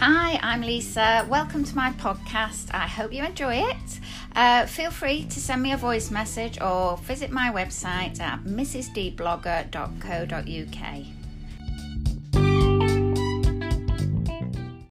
Hi, I'm Lisa. Welcome to my podcast. I hope you enjoy it. Uh, feel free to send me a voice message or visit my website at mrsdblogger.co.uk.